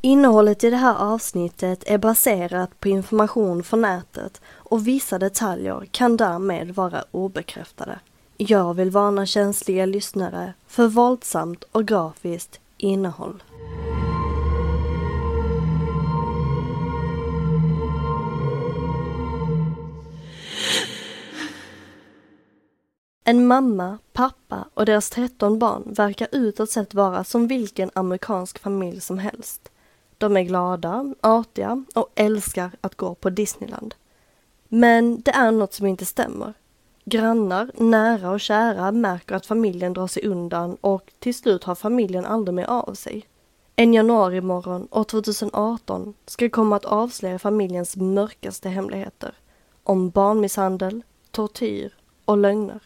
Innehållet i det här avsnittet är baserat på information från nätet och vissa detaljer kan därmed vara obekräftade. Jag vill varna känsliga lyssnare för våldsamt och grafiskt innehåll. En mamma, pappa och deras 13 barn verkar utåt sett vara som vilken amerikansk familj som helst. De är glada, artiga och älskar att gå på Disneyland. Men det är något som inte stämmer. Grannar, nära och kära märker att familjen drar sig undan och till slut har familjen aldrig mer av sig. En januarimorgon år 2018 ska komma att avslöja familjens mörkaste hemligheter. Om barnmisshandel, tortyr och lögner.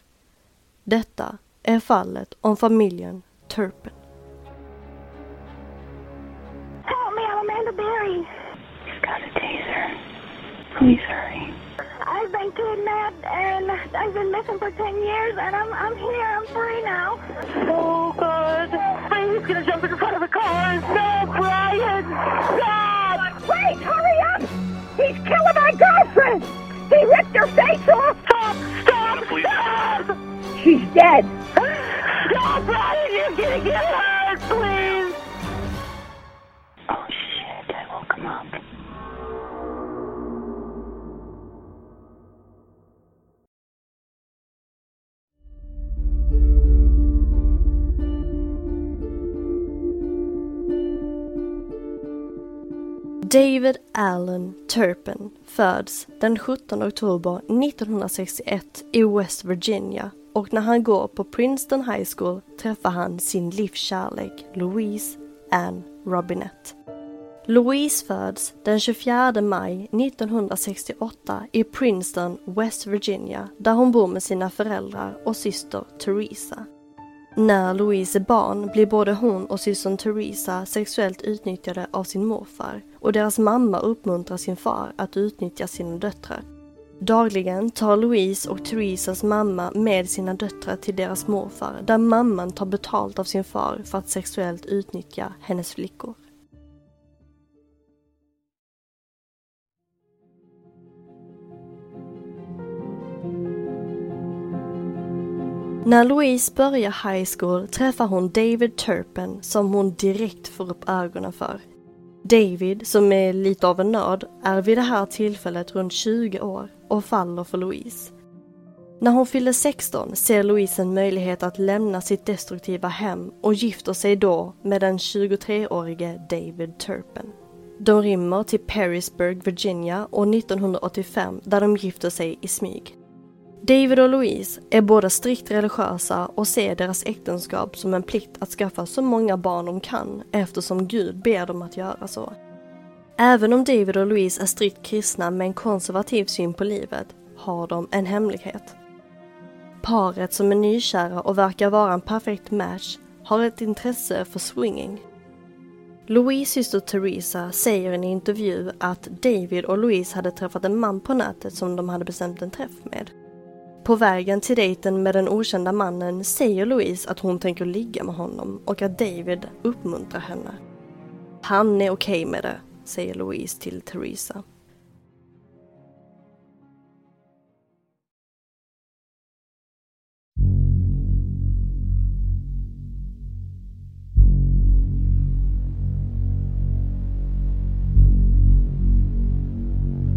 Detta är fallet om familjen Turpin. Help me, I'm Amanda Berry. You've got a taser. Please hurry. I've been kidnapped and I've been missing for 10 years and I'm, I'm here, I'm free now. Oh, God. He's gonna jump in front of the car. No, Brian! Stop! Wait, hurry up! He's killing my girlfriend! He ripped her face off! Stop! Stop! Stop! She's dead! David Allen Turpin föds den 17 oktober 1961 i West Virginia och när han går på Princeton High School träffar han sin livskärlek Louise Ann Robinette. Louise föds den 24 maj 1968 i Princeton, West Virginia där hon bor med sina föräldrar och syster Teresa. När Louise är barn blir både hon och systern Teresa sexuellt utnyttjade av sin morfar och deras mamma uppmuntrar sin far att utnyttja sina döttrar. Dagligen tar Louise och Theresas mamma med sina döttrar till deras morfar där mamman tar betalt av sin far för att sexuellt utnyttja hennes flickor. När Louise börjar high school träffar hon David Turpin som hon direkt får upp ögonen för. David, som är lite av en nörd, är vid det här tillfället runt 20 år och faller för Louise. När hon fyller 16 ser Louise en möjlighet att lämna sitt destruktiva hem och gifter sig då med den 23-årige David Turpin. De rymmer till Perrysburg, Virginia år 1985 där de gifter sig i smyg. David och Louise är båda strikt religiösa och ser deras äktenskap som en plikt att skaffa så många barn de kan eftersom Gud ber dem att göra så. Även om David och Louise är strikt kristna med en konservativ syn på livet har de en hemlighet. Paret som är nykära och verkar vara en perfekt match har ett intresse för swinging. Louise syster Teresa säger i en intervju att David och Louise hade träffat en man på nätet som de hade bestämt en träff med. På vägen till dejten med den okända mannen säger Louise att hon tänker ligga med honom och att David uppmuntrar henne. Han är okej okay med det, säger Louise till Theresa.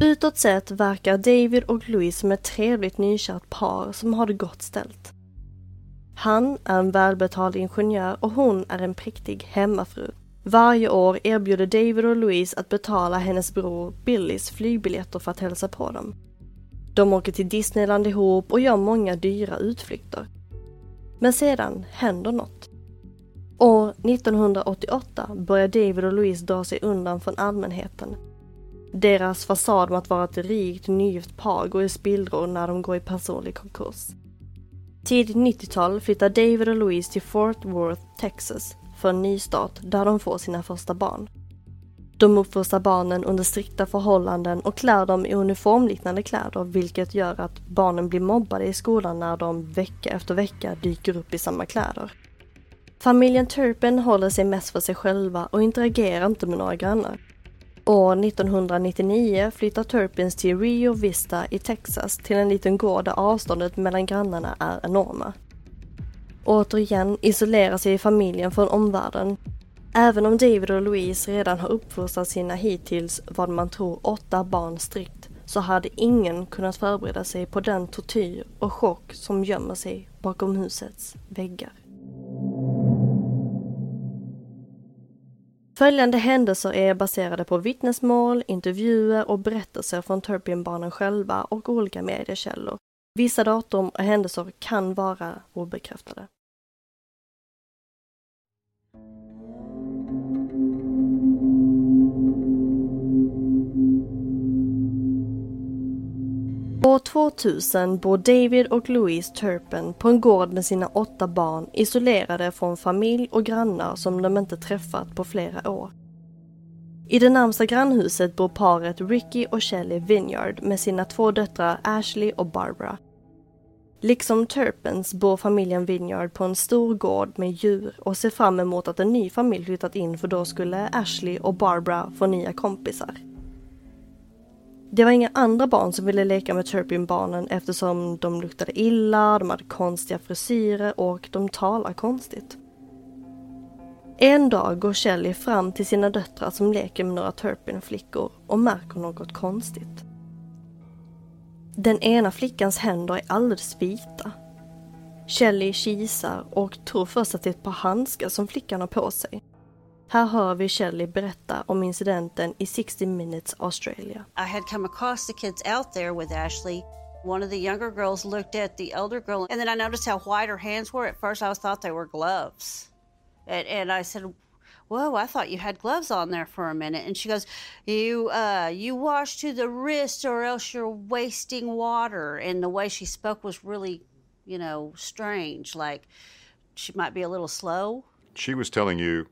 Utåt sett verkar David och Louise som ett trevligt nykärt par som har det gott ställt. Han är en välbetald ingenjör och hon är en präktig hemmafru. Varje år erbjuder David och Louise att betala hennes bror Billys flygbiljetter för att hälsa på dem. De åker till Disneyland ihop och gör många dyra utflykter. Men sedan händer något. År 1988 börjar David och Louise dra sig undan från allmänheten. Deras fasad om att vara ett rikt nygift par går i spillror när de går i personlig konkurs. Tidigt 90-tal flyttar David och Louise till Fort Worth, Texas för en nystart där de får sina första barn. De uppfostrar barnen under strikta förhållanden och klär dem i uniformliknande kläder vilket gör att barnen blir mobbade i skolan när de vecka efter vecka dyker upp i samma kläder. Familjen Turpin håller sig mest för sig själva och interagerar inte med några grannar. År 1999 flyttar Turpins till Rio Vista i Texas till en liten gård där avståndet mellan grannarna är enorma. Återigen isolerar sig familjen från omvärlden. Även om David och Louise redan har uppfostrat sina hittills vad man tror åtta barn strikt så hade ingen kunnat förbereda sig på den tortyr och chock som gömmer sig bakom husets väggar. Följande händelser är baserade på vittnesmål, intervjuer och berättelser från Turpinbarnen själva och olika mediekällor. Vissa datum och händelser kan vara obekräftade. År 2000 bor David och Louise Turpin på en gård med sina åtta barn isolerade från familj och grannar som de inte träffat på flera år. I det närmsta grannhuset bor paret Ricky och Shelley Vineyard med sina två döttrar Ashley och Barbara. Liksom Turpins bor familjen Vineyard på en stor gård med djur och ser fram emot att en ny familj flyttat in för då skulle Ashley och Barbara få nya kompisar. Det var inga andra barn som ville leka med Turpin-barnen eftersom de luktade illa, de hade konstiga frisyrer och de talar konstigt. En dag går Shelley fram till sina döttrar som leker med några Turpin-flickor och märker något konstigt. Den ena flickans händer är alldeles vita. Shelley kisar och tror först att det är ett par handskar som flickan har på sig. Här hör vi Shelley berätta om incidenten i 60 Minutes Australia. I had come across the kids out there with Ashley. One of the younger girls looked at the elder girl, and then I noticed how white her hands were. At first, I thought they were gloves. And, and I said, Whoa, I thought you had gloves on there for a minute. And she goes, You uh you wash to the wrist or else you're wasting water. And the way she spoke was really, you know, strange. Like she might be a little slow. She was telling you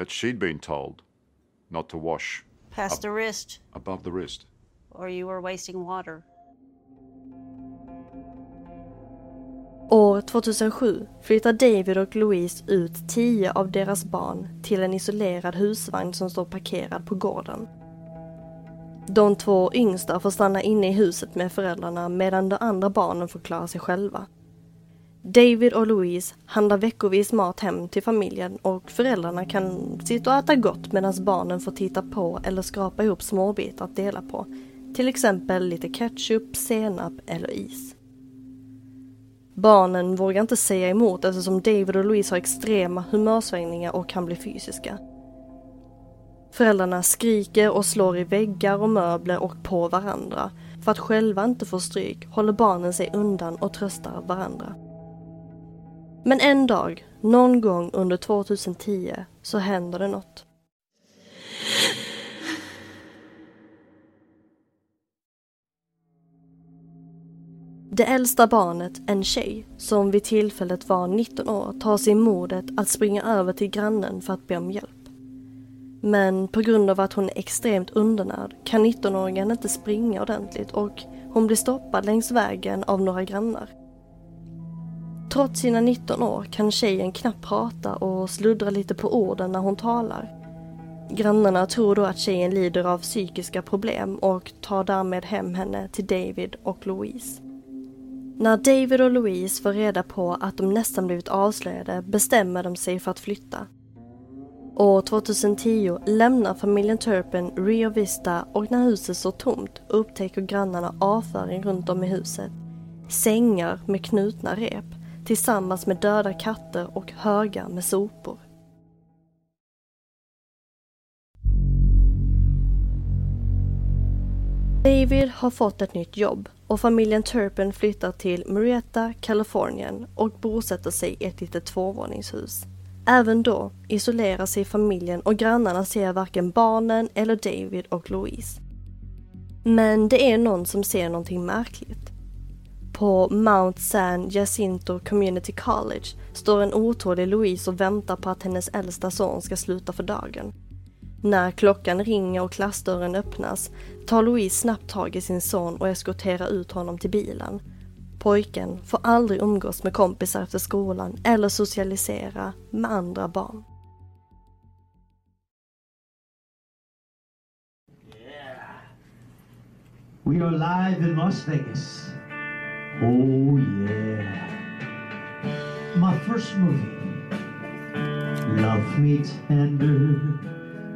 that she'd been told not to wash Past Up. the wrist, above the wrist. or you were wasting water. År 2007 flyttar David och Louise ut tio av deras barn till en isolerad husvagn som står parkerad på gården. De två yngsta får stanna inne i huset med föräldrarna medan de andra barnen får klara sig själva. David och Louise handlar veckovis mat hem till familjen och föräldrarna kan sitta och äta gott medan barnen får titta på eller skrapa ihop småbitar att dela på. Till exempel lite ketchup, senap eller is. Barnen vågar inte säga emot eftersom David och Louise har extrema humörsvängningar och kan bli fysiska. Föräldrarna skriker och slår i väggar och möbler och på varandra. För att själva inte få stryk håller barnen sig undan och tröstar varandra. Men en dag, någon gång under 2010, så händer det något. Det äldsta barnet, en tjej, som vid tillfället var 19 år, tar sig modet att springa över till grannen för att be om hjälp. Men på grund av att hon är extremt undernärd kan 19-åringen inte springa ordentligt och hon blir stoppad längs vägen av några grannar. Trots sina 19 år kan tjejen knappt prata och sluddra lite på orden när hon talar. Grannarna tror då att tjejen lider av psykiska problem och tar därmed hem henne till David och Louise. När David och Louise får reda på att de nästan blivit avslöjade bestämmer de sig för att flytta. År 2010 lämnar familjen Turpin Rio Vista och när huset står tomt upptäcker grannarna avföring runt om i huset. Sängar med knutna rep tillsammans med döda katter och högar med sopor. David har fått ett nytt jobb och familjen Turpin flyttar till Marietta, Kalifornien och bosätter sig i ett litet tvåvåningshus. Även då isolerar sig familjen och grannarna ser varken barnen eller David och Louise. Men det är någon som ser någonting märkligt. På Mount San Jacinto Community College står en otålig Louise och väntar på att hennes äldsta son ska sluta för dagen. När klockan ringer och klassdörren öppnas tar Louise snabbt tag i sin son och eskorterar ut honom till bilen. Pojken får aldrig umgås med kompisar efter skolan eller socialisera med andra barn. Yeah. We are live in Las Vegas. Oh, yeah. My first movie. Love me tender,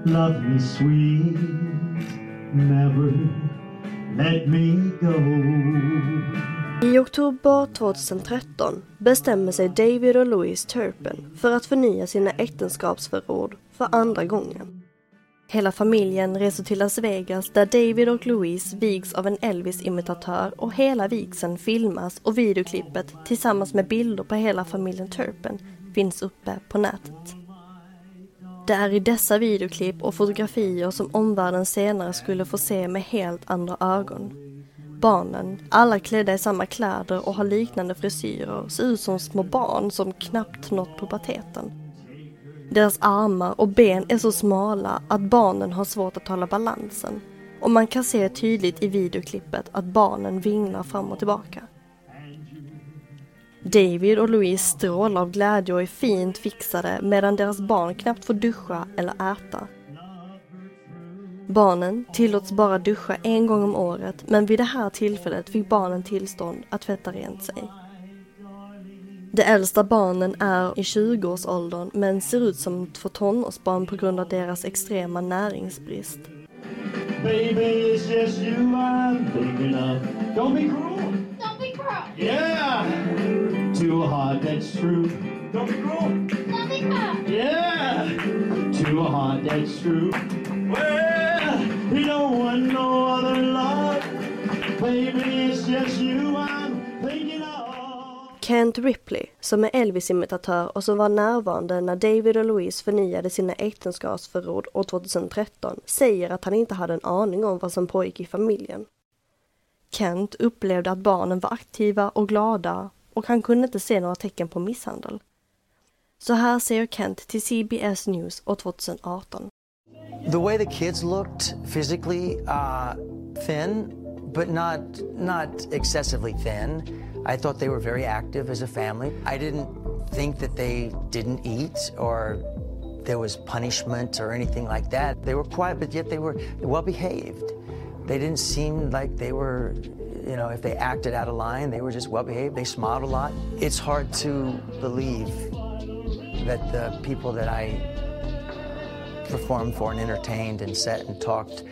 love me sweet, never let me go. I oktober 2013 bestämmer sig David och Louise Turpin för att förnya sina äktenskapsförord för andra gången. Hela familjen reser till Las Vegas där David och Louise vigs av en Elvis-imitatör och hela vigseln filmas och videoklippet tillsammans med bilder på hela familjen Turpin finns uppe på nätet. Det är i dessa videoklipp och fotografier som omvärlden senare skulle få se med helt andra ögon. Barnen, alla klädda i samma kläder och har liknande frisyrer, ser ut som små barn som knappt nått puberteten. Deras armar och ben är så smala att barnen har svårt att hålla balansen och man kan se tydligt i videoklippet att barnen vinglar fram och tillbaka. David och Louise strålar av glädje och är fint fixade medan deras barn knappt får duscha eller äta. Barnen tillåts bara duscha en gång om året men vid det här tillfället fick barnen tillstånd att tvätta rent sig. De äldsta barnen är i 20-årsåldern men ser ut som två tonårsbarn på grund av deras extrema näringsbrist. Baby, it's just you I'm thinking of. Don't be cruel. Don't be cruel. Yeah. Too hard, that's true. Don't be cruel. Don't be cruel. Yeah. Too hard, that's true. Well, you don't want no other love. Baby, it's just you I'm thinking of. Kent Ripley, som är Elvis-imitatör och som var närvarande när David och Louise förnyade sina äktenskapsförord år 2013, säger att han inte hade en aning om vad som pågick i familjen. Kent upplevde att barnen var aktiva och glada och han kunde inte se några tecken på misshandel. Så här säger Kent till CBS News år 2018. The way the kids looked physically, uh, thin, but not not excessively thin. I thought they were very active as a family. I didn't think that they didn't eat or there was punishment or anything like that. They were quiet, but yet they were well behaved. They didn't seem like they were, you know, if they acted out of line, they were just well behaved. They smiled a lot. It's hard to believe that the people that I performed for and entertained and sat and talked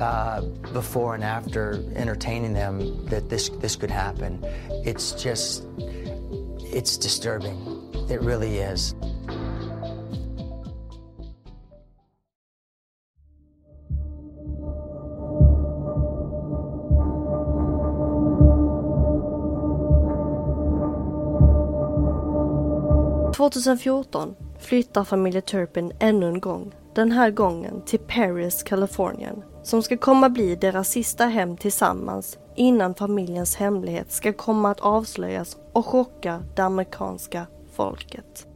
uh, before and after entertaining them that this this could happen. It's just it's disturbing. It really is. År 2014 flyttar familjen Turpin ännu en gång, den här gången till Paris, Kalifornien, som ska komma bli deras sista hem tillsammans innan familjens hemlighet ska komma att avslöjas och chocka det amerikanska folket.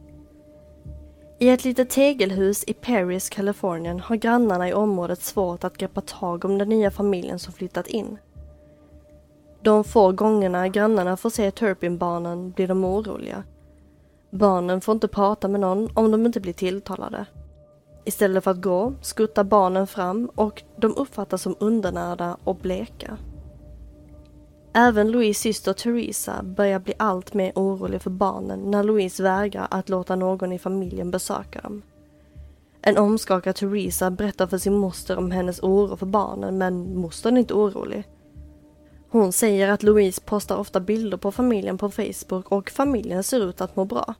I ett litet tegelhus i Paris, Kalifornien har grannarna i området svårt att greppa tag om den nya familjen som flyttat in. De få gångerna grannarna får se Turpin-barnen blir de oroliga. Barnen får inte prata med någon om de inte blir tilltalade. Istället för att gå skuttar barnen fram och de uppfattas som undernärda och bleka. Även Louise syster Theresa börjar bli allt mer orolig för barnen när Louise vägrar att låta någon i familjen besöka dem. En omskakad Theresa berättar för sin moster om hennes oro för barnen men mostern är inte orolig. Hon säger att Louise postar ofta bilder på familjen på Facebook och familjen ser ut att må bra.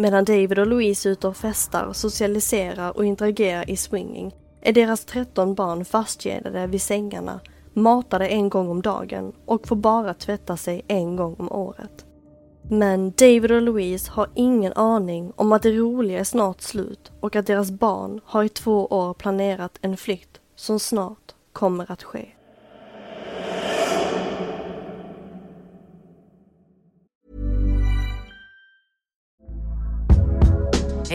Medan David och Louise är ute och festar, socialiserar och interagerar i swinging är deras 13 barn fastkedjade vid sängarna, matade en gång om dagen och får bara tvätta sig en gång om året. Men David och Louise har ingen aning om att det roliga är snart slut och att deras barn har i två år planerat en flytt som snart kommer att ske.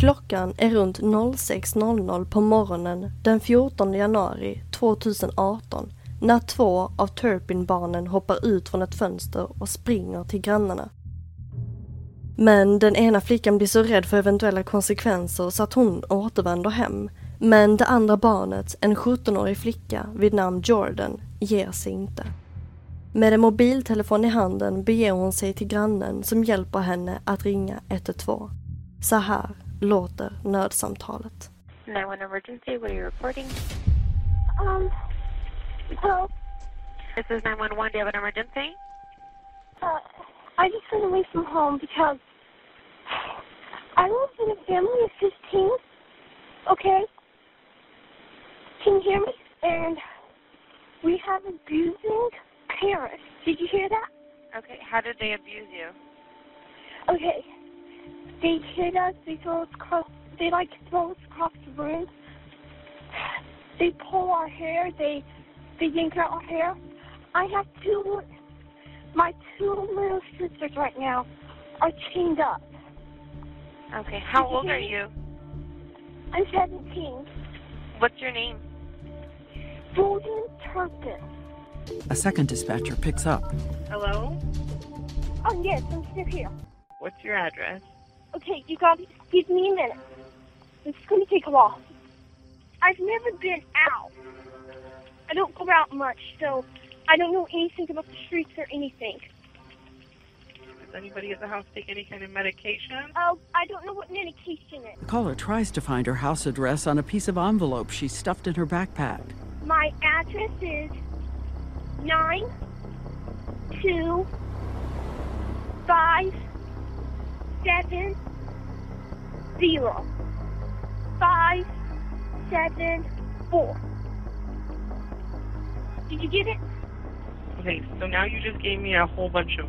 Klockan är runt 06.00 på morgonen den 14 januari 2018 när två av Turpin-barnen hoppar ut från ett fönster och springer till grannarna. Men den ena flickan blir så rädd för eventuella konsekvenser så att hon återvänder hem. Men det andra barnet, en 17-årig flicka vid namn Jordan, ger sig inte. Med en mobiltelefon i handen beger hon sig till grannen som hjälper henne att ringa 112. Så här låter nödsamtalet. 911 emergency, what are you reporting? Um, help. This is 911, do you have an emergency? Uh, I just went away from home because I live in a family of 15. Okay? Can you hear me? And we have abusing parents. Did you hear that? Okay, how did they abuse you? Okay. They hit us, they throw us across, they like throw us across the room. They pull our hair, they, they yank out our hair. I have two, my two little sisters right now are chained up. Okay, how old are you? I'm 17. What's your name? Golden Turpin. A second dispatcher picks up. Hello? Oh, yes, I'm still here. What's your address? Okay, you gotta give me a minute. It's gonna take a while. I've never been out. I don't go out much, so I don't know anything about the streets or anything. Does anybody at the house take any kind of medication? Oh, I don't know what medication is. The caller tries to find her house address on a piece of envelope she stuffed in her backpack. My address is nine two five seven zero five seven four. Did you get it? Okay, so now you just gave me a whole bunch of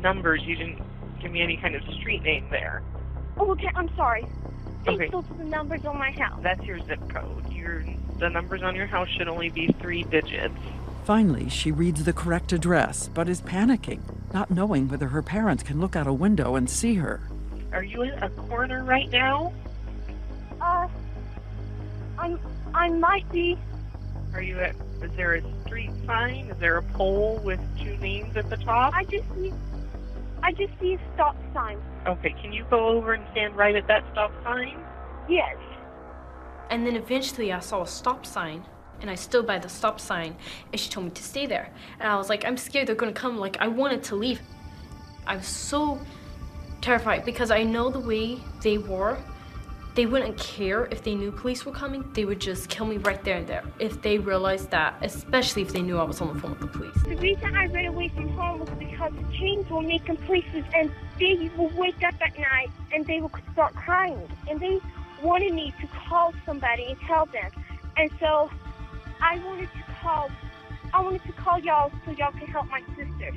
numbers. You didn't give me any kind of street name there. Oh, okay. I'm sorry. Thanks, Okay. those are the numbers on my house. That's your zip code. Your the numbers on your house should only be three digits. Finally, she reads the correct address, but is panicking, not knowing whether her parents can look out a window and see her. Are you in a corner right now? Uh, I'm. I might be. Are you at? Is there a street sign? Is there a pole with two names at the top? I just see. I just see a stop sign. Okay, can you go over and stand right at that stop sign? Yes. And then eventually I saw a stop sign and I stood by the stop sign and she told me to stay there. And I was like, I'm scared they're gonna come. Like, I wanted to leave. I was so terrified because I know the way they were. They wouldn't care if they knew police were coming. They would just kill me right there and there if they realized that, especially if they knew I was on the phone with the police. The reason I ran away from home was because the chains were making places and they would wake up at night and they would start crying. And they wanted me to call somebody and tell them. And so I wanted to call I wanted to call y'all so y'all can help my sister.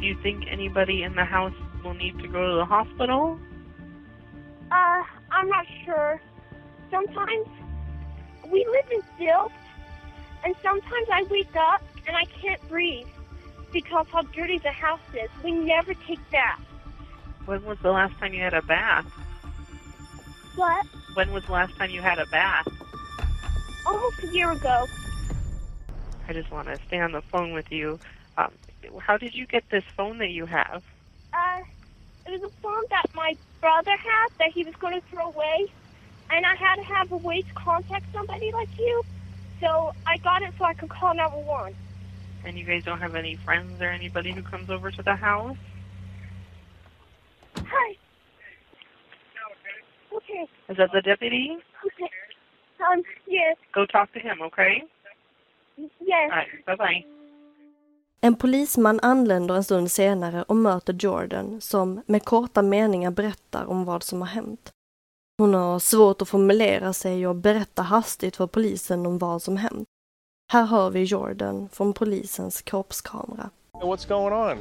Do you think anybody in the house will need to go to the hospital? Uh, I'm not sure. Sometimes we live in Silt, and sometimes I wake up and I can't breathe because how dirty the house is. We never take baths. When was the last time you had a bath? What? When was the last time you had a bath? Almost a year ago. I just want to stay on the phone with you. Um, how did you get this phone that you have? Uh, it was a phone that my brother had that he was going to throw away, and I had to have a way to contact somebody like you. So I got it so I could call 911. And you guys don't have any friends or anybody who comes over to the house? Hi. Okay. Is that the deputy? Okay. Um, yes. Go talk to him, okay? Yes. All right, bye-bye. En polisman anländer en stund senare och möter Jordan som med korta meningar berättar om vad som har hänt. Hon har svårt att formulera sig och berätta hastigt för polisen om vad som hänt. Här hör vi Jordan från polisens kroppskamera. What's going on?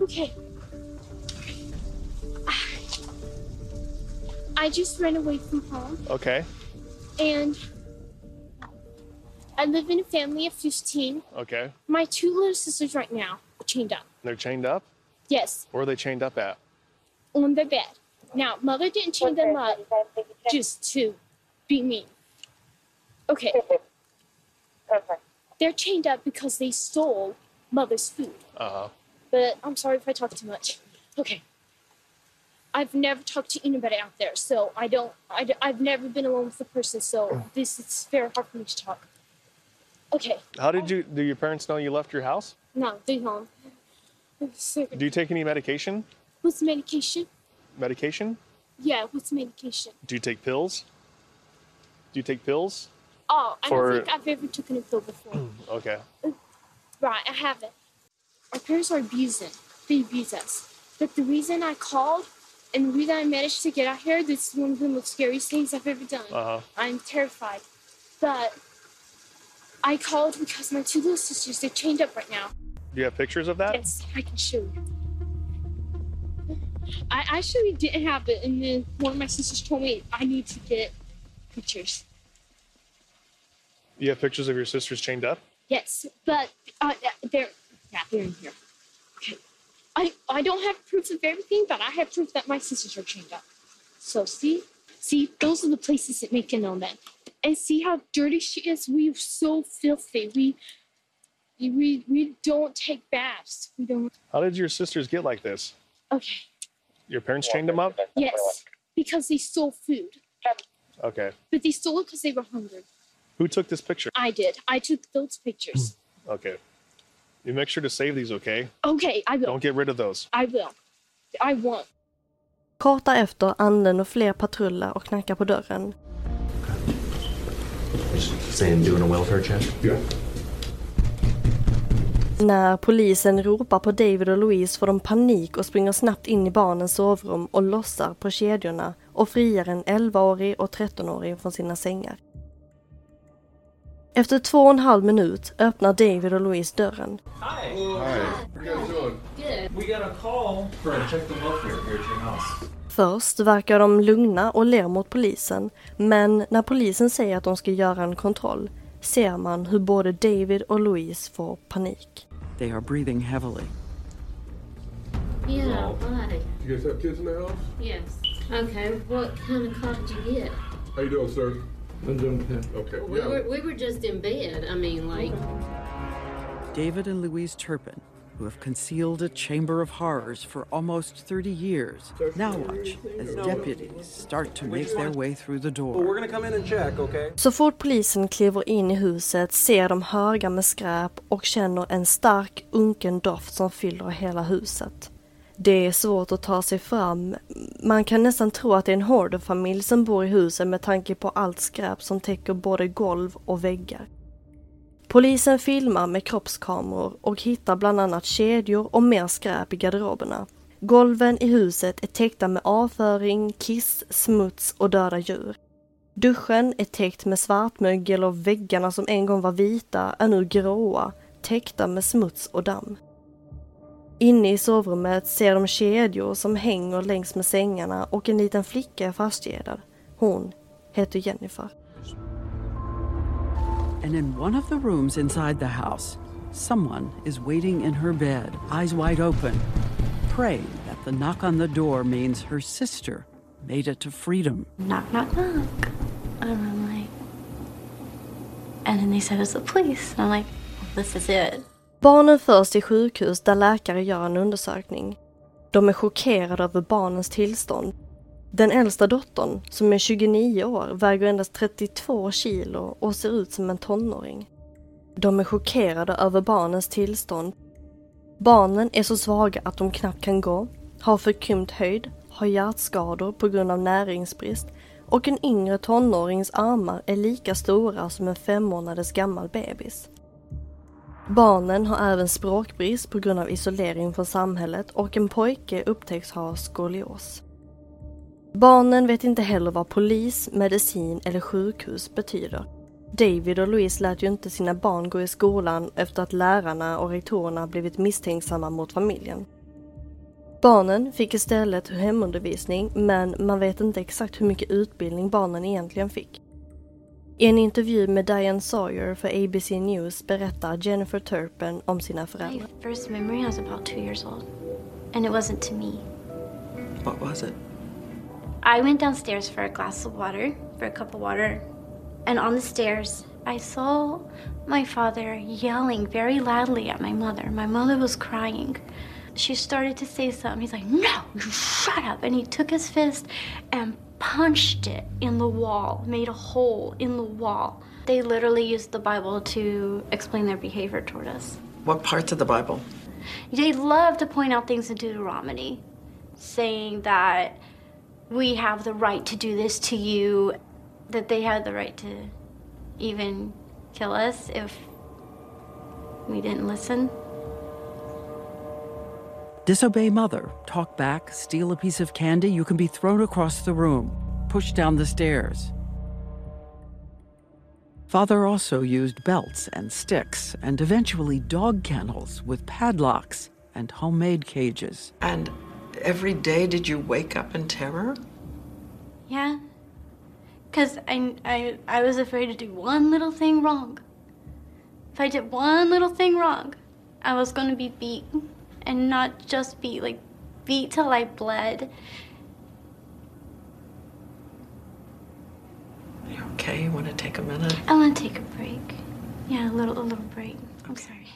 Okay. I just ran away from home Okay. And I live in a family of 15. Okay. My two little sisters right now are chained up. They're chained up? Yes, Where are they chained up at? on their bed. Now, mother didn't chain them up just to be mean. Okay. Perfect. They're chained up because they stole mother's food. Uh huh. But I'm sorry if I talk too much. Okay. I've never talked to anybody out there, so I don't. I, have never been alone with a person, so this is very hard for me to talk. Okay. How did you? Do your parents know you left your house? No, they. So, Do you take any medication? what's medication? Medication? Yeah, what's medication? Do you take pills? Do you take pills? Oh, I For- don't think I've ever taken a pill before. Okay. Right, I haven't. Our parents are abusing. They abuse us. But the reason I called and the reason I managed to get out here, this is one of the most scariest things I've ever done. Uh huh. I'm terrified. But I called because my two little sisters, they're chained up right now. Do you have pictures of that? Yes, I can show you. I actually didn't have it, and then one of my sisters told me I need to get pictures. You have pictures of your sisters chained up? Yes, but uh, they're yeah, they're in here. Okay, I I don't have proof of everything, but I have proof that my sisters are chained up. So see, see, those are the places that make known that, and see how dirty she is. We're so filthy. We we we don't take baths. We don't. How did your sisters get like this? Okay, Your parents chained them up? yes, because they stole food, Okay. but they stole it because they were hungry. Who took this picture? I did. I took those pictures. Okay. You make sure to save these, okay? Okay, I will. Don't get rid of those. I will. I won't. Kort därefter anländer fler patruller och knackar på dörren. Saying doing a welfare check? Yeah. När polisen ropar på David och Louise får de panik och springer snabbt in i barnens sovrum och lossar på kedjorna och friar en 11-årig och 13-årig från sina sängar. Efter två och en halv minut öppnar David och Louise dörren. Hi. Hi. How you guys doing? Good. We got a call for a check the welfare here at your house. Först verkar de lugna och ler mot polisen, men när polisen säger att de ska göra en kontroll ser man hur både David och Louise får panik. They are breathing heavily. Yeah, why? You guys have kids in the house? Yes. Okay, what kind of car did you get? How you doing, sir? I'm doing okay. Okay. We, yeah. were, we were just in bed. I mean, like, David and Louise Turpin, who have concealed a chamber of horrors for almost 30 years, now watch as deputies start to make their way through the Well, door. we're gonna come in and check, okay? Så fort polisen kliver in i huset ser de högar med skräp och känner en stark unken doft som fyller hela huset. Det är svårt att ta sig fram. Man kan nästan tro att det är en hoarderfamilj som bor i huset med tanke på allt skräp som täcker både golv och väggar. Polisen filmar med kroppskameror och hittar bland annat kedjor och mer skräp i garderoberna. Golven i huset är täckta med avföring, kiss, smuts och döda djur. Duschen är täckt med svartmögel och väggarna som en gång var vita är nu gråa, täckta med smuts och damm. Inne i sovrummet ser de kedjor som hänger längs med sängarna och en liten flicka är fastkedjad. Hon heter Jennifer. And in one of the rooms inside the house, someone is waiting in her bed, eyes wide open, praying that the knock on the door means her sister made it to freedom. Knock, knock, knock. And I'm like, and then they said it's the police. And I'm like, well, this is it. Barnen förs till sjukhus där läkare gör en undersökning. De är chockerade över barnens tillstånd. Den äldsta dottern, som är 29 år, väger endast 32 kilo och ser ut som en tonåring. De är chockerade över barnens tillstånd. Barnen är så svaga att de knappt kan gå, har förkrympt höjd, har hjärtskador på grund av näringsbrist och en yngre tonårings armar är lika stora som en fem månaders gammal bebis. Barnen har även språkbrist på grund av isolering från samhället och en pojke upptäcks ha skolios. Barnen vet inte heller vad polis, medicin eller sjukhus betyder. David och Louise lät ju inte sina barn gå i skolan efter att lärarna och rektorerna blivit misstänksamma mot familjen. Barnen fick istället hemundervisning men man vet inte exakt hur mycket utbildning barnen egentligen fick. I en intervju med Diane Sawyer för ABC News berättar Jennifer Turpin om sina föräldrar. My first memory I was about two years old. And it wasn't to me. What was it? I went downstairs for a glass of water, for a cup of water. And on the stairs, I saw my father yelling very loudly at my mother. My mother was crying. She started to say something. He's like, No, you shut up. And he took his fist and punched it in the wall, made a hole in the wall. They literally used the Bible to explain their behavior toward us. What parts of the Bible? They love to point out things in Deuteronomy, saying that we have the right to do this to you, that they had the right to even kill us if we didn't listen. Disobey mother, talk back, steal a piece of candy, you can be thrown across the room, pushed down the stairs. Father also used belts and sticks and eventually dog kennels with padlocks and homemade cages. And every day did you wake up in terror? Yeah. Because I, I, I was afraid to do one little thing wrong. If I did one little thing wrong, I was going to be beat. And not just beat, like, beat till I bled. You okay? You want to take a minute? I want to take a break. Yeah, a little, a little break. I'm sorry.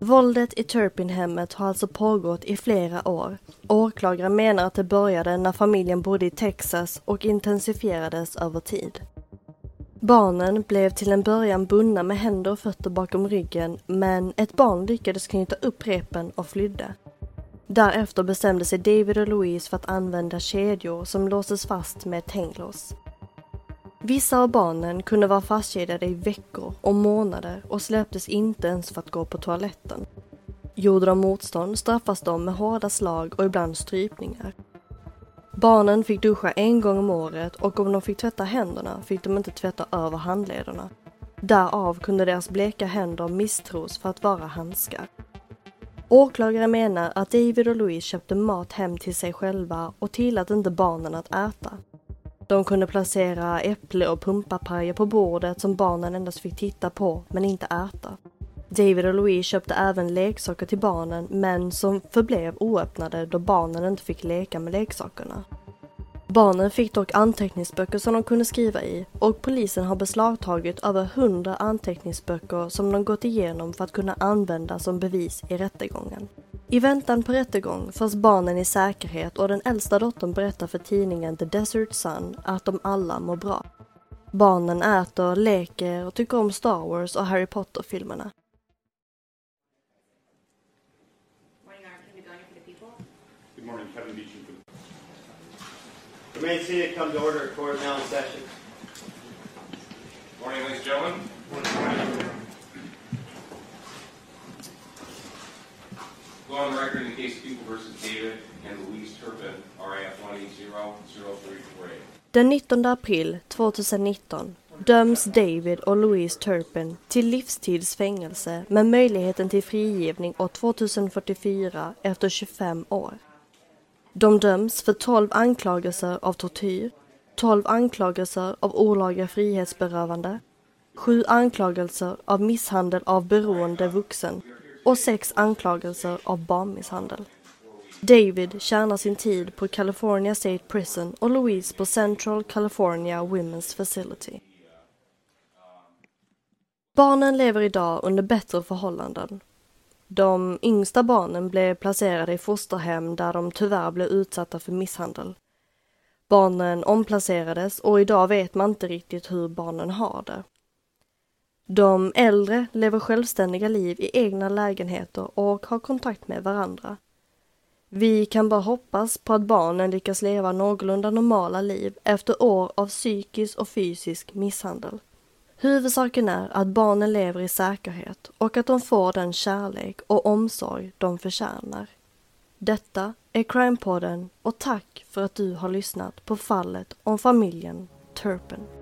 Våldet i Turpin-hemmet har alltså pågått i flera år. Åklagare menar att det började när familjen bodde i Texas och intensifierades över tid. Barnen blev till en början bundna med händer och fötter bakom ryggen men ett barn lyckades knyta upp repen och flydde. Därefter bestämde sig David och Louise för att använda kedjor som låses fast med ett hänglås. Vissa av barnen kunde vara fastkedjade i veckor och månader och släpptes inte ens för att gå på toaletten. Gjorde de motstånd straffas de med hårda slag och ibland strypningar. Barnen fick duscha en gång om året och om de fick tvätta händerna fick de inte tvätta över handlederna. Därav kunde deras bleka händer misstros för att vara handskar. Åklagare menar att David och Louise köpte mat hem till sig själva och tillät inte barnen att äta. De kunde placera äpple och pumpapajer på bordet som barnen endast fick titta på men inte äta. David och Louise köpte även leksaker till barnen men som förblev oöppnade då barnen inte fick leka med leksakerna. Barnen fick dock anteckningsböcker som de kunde skriva i och polisen har beslagtagit över 100 anteckningsböcker som de gått igenom för att kunna använda som bevis i rättegången. I väntan på rättegång förs barnen i säkerhet och den äldsta dottern berättar för tidningen The Desert Sun att de alla mår bra. Barnen äter, leker och tycker om Star Wars och Harry Potter-filmerna. Remain seated, come to order, court now in session. Morning, ladies and gentlemen. Go on the record in the case of People versus David and Louise Turpin, RAF 180-0348. Den 19 april 2019 döms David och Louise Turpin till livstidsfängelse med möjligheten till frigivning år 2044 efter 25 år. De döms för 12 anklagelser av tortyr, 12 anklagelser av olaga frihetsberövande, 7 anklagelser av misshandel av beroende vuxen och 6 anklagelser av barnmisshandel. David tjänar sin tid på California State Prison och Louise på Central California Women's Facility. Barnen lever idag under bättre förhållanden. De yngsta barnen blev placerade i fosterhem där de tyvärr blev utsatta för misshandel. Barnen omplacerades och idag vet man inte riktigt hur barnen har det. De äldre lever självständiga liv i egna lägenheter och har kontakt med varandra. Vi kan bara hoppas på att barnen lyckas leva någorlunda normala liv efter år av psykisk och fysisk misshandel. Huvudsaken är att barnen lever i säkerhet och att de får den kärlek och omsorg de förtjänar. Detta är Crime-podden och tack för att du har lyssnat på fallet om familjen Turpin.